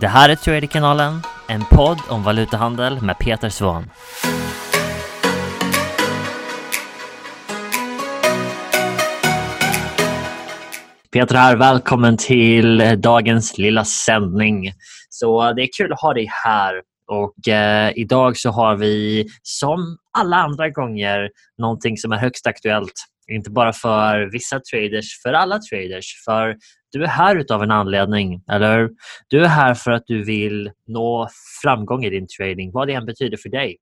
Det här är Traderkanalen, en podd om valutahandel med Peter Svahn. Peter här, välkommen till dagens lilla sändning. Så det är kul att ha dig här och eh, idag så har vi som alla andra gånger någonting som är högst aktuellt. Inte bara för vissa traders, för alla traders. För du är här utav en anledning, eller Du är här för att du vill nå framgång i din trading, vad det än betyder för dig.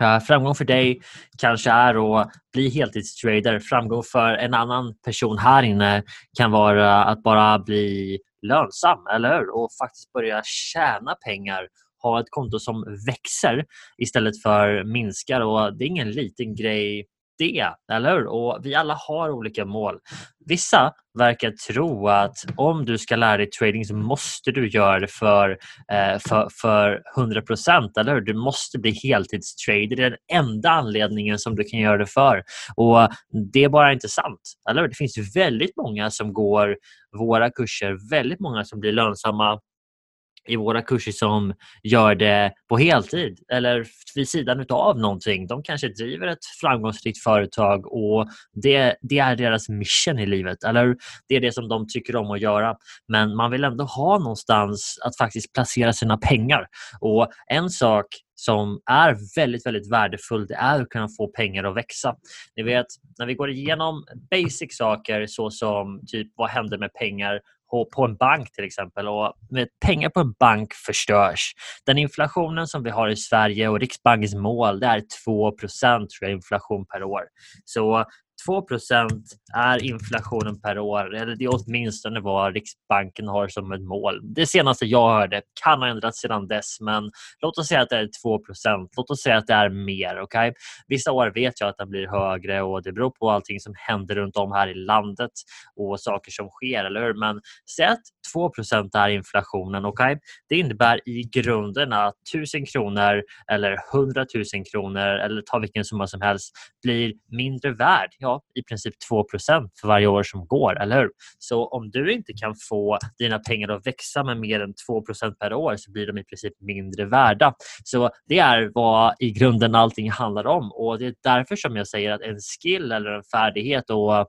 Uh, framgång för dig kanske är att bli heltidstrader. Framgång för en annan person här inne kan vara att bara bli lönsam, eller hur? Och faktiskt börja tjäna pengar ha ett konto som växer istället för minskar och det är ingen liten grej det, eller hur? Och vi alla har olika mål. Vissa verkar tro att om du ska lära dig trading så måste du göra det för, eh, för, för 100 procent, eller hur? Du måste bli heltidstrader. Det är den enda anledningen som du kan göra det för. Och Det är bara inte sant, eller hur? Det finns väldigt många som går våra kurser, väldigt många som blir lönsamma i våra kurser som gör det på heltid eller vid sidan av någonting. De kanske driver ett framgångsrikt företag och det, det är deras mission i livet. Eller det är det som de tycker om att göra. Men man vill ändå ha någonstans att faktiskt placera sina pengar. Och En sak som är väldigt, väldigt värdefull det är att kunna få pengar att växa. Ni vet, när vi går igenom basic saker såsom typ vad händer med pengar på, på en bank till exempel och med pengar på en bank förstörs. Den inflationen som vi har i Sverige och Riksbankens mål det är 2% inflation per år. Så 2% är inflationen per år, eller det är åtminstone vad Riksbanken har som ett mål. Det senaste jag hörde kan ha ändrats sedan dess, men låt oss säga att det är 2% Låt oss säga att det är mer. Okay? Vissa år vet jag att den blir högre och det beror på allting som händer runt om här i landet och saker som sker, eller hur? Men säg att 2% är inflationen. Okay? Det innebär i grunden att 1000 kronor eller 100 000 kronor eller ta vilken summa som helst blir mindre värd. Ja, i princip 2% för varje år som går, eller hur? Så om du inte kan få dina pengar att växa med mer än 2% per år så blir de i princip mindre värda. Så det är vad i grunden allting handlar om och det är därför som jag säger att en skill eller en färdighet och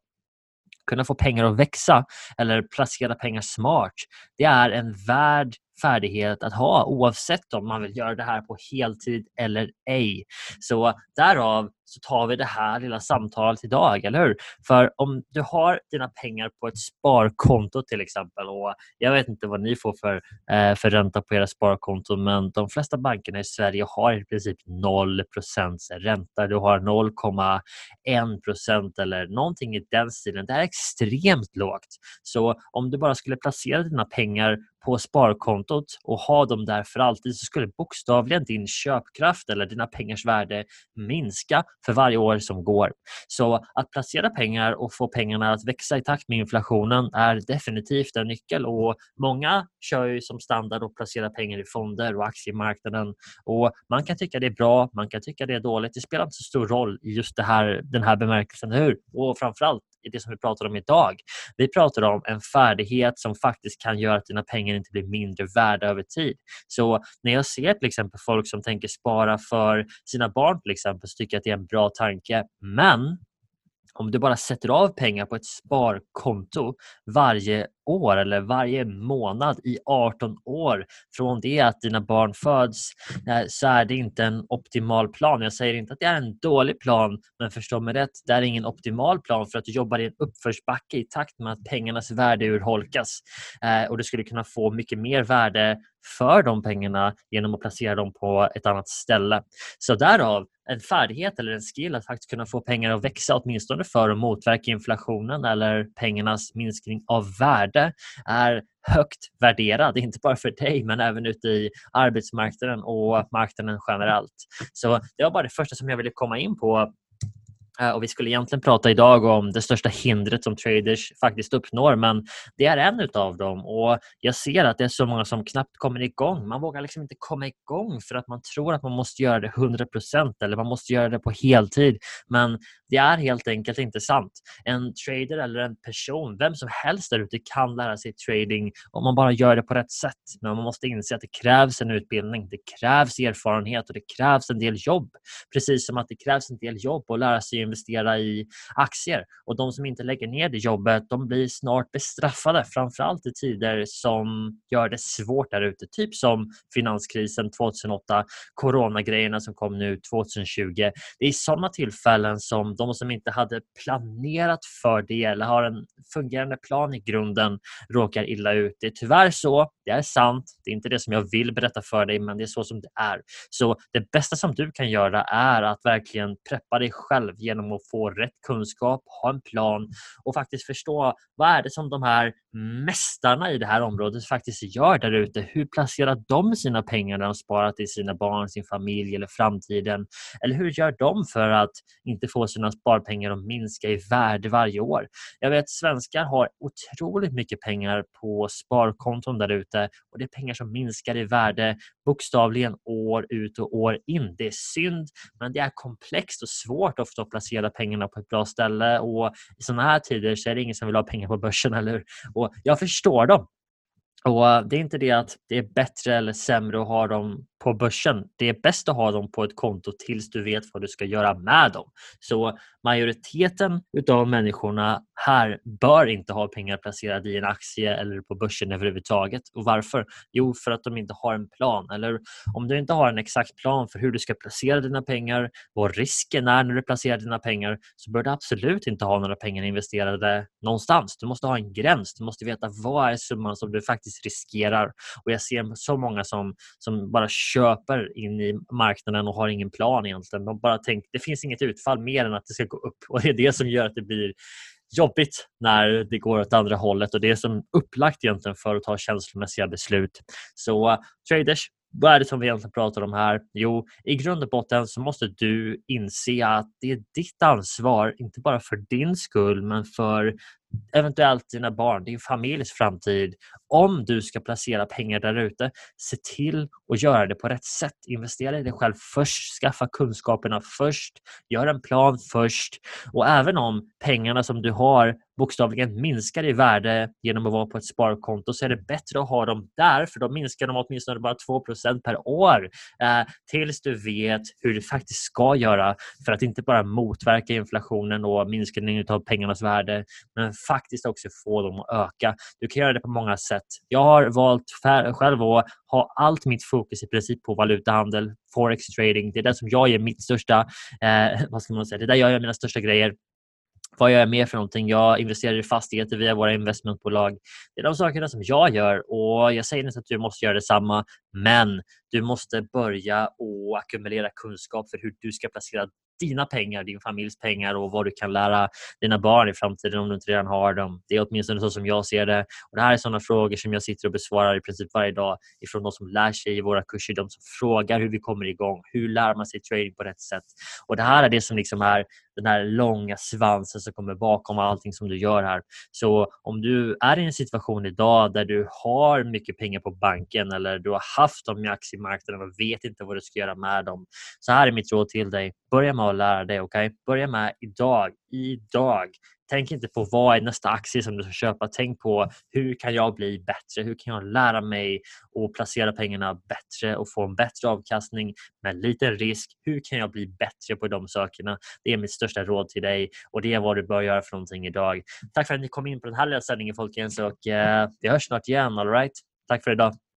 kunna få pengar att växa eller placera pengar smart. Det är en värd färdighet att ha oavsett om man vill göra det här på heltid eller ej. Så därav så tar vi det här lilla samtalet idag, eller hur? För om du har dina pengar på ett sparkonto till exempel och jag vet inte vad ni får för, eh, för ränta på era sparkonton men de flesta bankerna i Sverige har i princip 0 ränta. Du har 0,1% eller någonting i den stilen. Det är extremt lågt. Så om du bara skulle placera dina pengar på sparkontot och ha dem där för alltid så skulle bokstavligen din köpkraft eller dina pengars värde minska för varje år som går. Så att placera pengar och få pengarna att växa i takt med inflationen är definitivt en nyckel och många kör ju som standard att placera pengar i fonder och aktiemarknaden och man kan tycka det är bra, man kan tycka det är dåligt. Det spelar inte så stor roll i just det här, den här bemärkelsen, hur? Och framförallt det som vi pratar om idag. Vi pratar om en färdighet som faktiskt kan göra att dina pengar inte blir mindre värda över tid. Så när jag ser till exempel folk som tänker spara för sina barn till exempel så tycker jag att det är en bra tanke. Men om du bara sätter av pengar på ett sparkonto varje år eller varje månad i 18 år från det att dina barn föds eh, så är det inte en optimal plan. Jag säger inte att det är en dålig plan men förstå mig rätt, det är ingen optimal plan för att du jobbar i en uppförsbacke i takt med att pengarnas värde urholkas eh, och du skulle kunna få mycket mer värde för de pengarna genom att placera dem på ett annat ställe. Så därav en färdighet eller en skill att faktiskt kunna få pengar att växa åtminstone för att motverka inflationen eller pengarnas minskning av värde är högt värderad, inte bara för dig men även ute i arbetsmarknaden och marknaden generellt. Så det var bara det första som jag ville komma in på Eh, och vi skulle egentligen prata idag om det största hindret som traders faktiskt uppnår, men det är en utav dem och jag ser att det är så många som knappt kommer igång. Man vågar liksom inte komma igång för att man tror att man måste göra det 100% eller man måste göra det på heltid. Men det är helt enkelt inte sant. En trader eller en person, vem som helst där ute kan lära sig trading om man bara gör det på rätt sätt. Men man måste inse att det krävs en utbildning, det krävs erfarenhet och det krävs en del jobb. Precis som att det krävs en del jobb att lära sig investera i aktier. Och de som inte lägger ner det jobbet, de blir snart bestraffade, framförallt i tider som gör det svårt där ute. Typ som finanskrisen 2008, coronagrejerna som kom nu 2020. Det är sådana tillfällen som de som inte hade planerat för det eller har en fungerande plan i grunden råkar illa ut. Det är tyvärr så, det är sant, det är inte det som jag vill berätta för dig men det är så som det är. Så det bästa som du kan göra är att verkligen preppa dig själv genom att få rätt kunskap, ha en plan och faktiskt förstå vad är det som de här mästarna i det här området faktiskt gör där ute. Hur placerar de sina pengar när de sparar till sina barn, sin familj eller framtiden? Eller hur gör de för att inte få sina sparpengar att minska i värde varje år? Jag vet svenskar har otroligt mycket pengar på sparkonton där ute och det är pengar som minskar i värde bokstavligen år ut och år in. Det är synd, men det är komplext och svårt ofta att placera pengarna på ett bra ställe och i sådana här tider så är det ingen som vill ha pengar på börsen, eller hur? Och jag förstår dem. Och eh, Det är inte det att det är bättre eller sämre att ha dem på börsen. Det är bäst att ha dem på ett konto tills du vet vad du ska göra med dem. Så majoriteten utav människorna här bör inte ha pengar placerade i en aktie eller på börsen överhuvudtaget. Och varför? Jo, för att de inte har en plan. Eller om du inte har en exakt plan för hur du ska placera dina pengar, vad risken är när du placerar dina pengar, så bör du absolut inte ha några pengar investerade någonstans. Du måste ha en gräns. Du måste veta vad är summan som du faktiskt riskerar. Och jag ser så många som, som bara köper in i marknaden och har ingen plan egentligen. De bara tänker det finns inget utfall mer än att det ska gå upp och det är det som gör att det blir jobbigt när det går åt andra hållet och det är som upplagt egentligen för att ta känslomässiga beslut. Så uh, traders, vad är det som vi egentligen pratar om här? Jo, i grund och botten så måste du inse att det är ditt ansvar, inte bara för din skull, men för eventuellt dina barn, din familjs framtid. Om du ska placera pengar där ute, se till att göra det på rätt sätt. Investera i dig själv först, skaffa kunskaperna först, gör en plan först och även om pengarna som du har bokstavligen minskar i värde genom att vara på ett sparkonto så är det bättre att ha dem där för då minskar de åtminstone bara 2% per år eh, tills du vet hur du faktiskt ska göra för att inte bara motverka inflationen och minskningen av pengarnas värde men faktiskt också få dem att öka. Du kan göra det på många sätt. Jag har valt själv att ha allt mitt fokus i princip på valutahandel, forex trading. Det är det som jag ger mitt största, eh, vad ska man säga, det är där jag gör mina största grejer. Vad gör jag mer för någonting? Jag investerar i fastigheter via våra investmentbolag. Det är de sakerna som jag gör och jag säger inte att du måste göra detsamma, men du måste börja och ackumulera kunskap för hur du ska placera dina pengar, din familjs pengar och vad du kan lära dina barn i framtiden om du inte redan har dem. Det är åtminstone så som jag ser det. Och det här är sådana frågor som jag sitter och besvarar i princip varje dag ifrån de som lär sig i våra kurser, de som frågar hur vi kommer igång. Hur lär man sig trading på rätt sätt? Och det här är det som liksom är den här långa svansen som kommer bakom allting som du gör här. Så om du är i en situation idag där du har mycket pengar på banken eller du har haft dem i aktiemarknaden och vet inte vad du ska göra med dem. Så här är mitt råd till dig. Börja med att lära dig. Okay? Börja med idag. Idag. Tänk inte på vad är nästa aktie som du ska köpa. Tänk på hur kan jag bli bättre? Hur kan jag lära mig att placera pengarna bättre och få en bättre avkastning med liten risk? Hur kan jag bli bättre på de sakerna? Det är mitt största råd till dig och det är vad du bör göra för någonting idag. Tack för att ni kom in på den här lilla sändningen folkens och eh, vi hörs snart igen. All right? Tack för idag.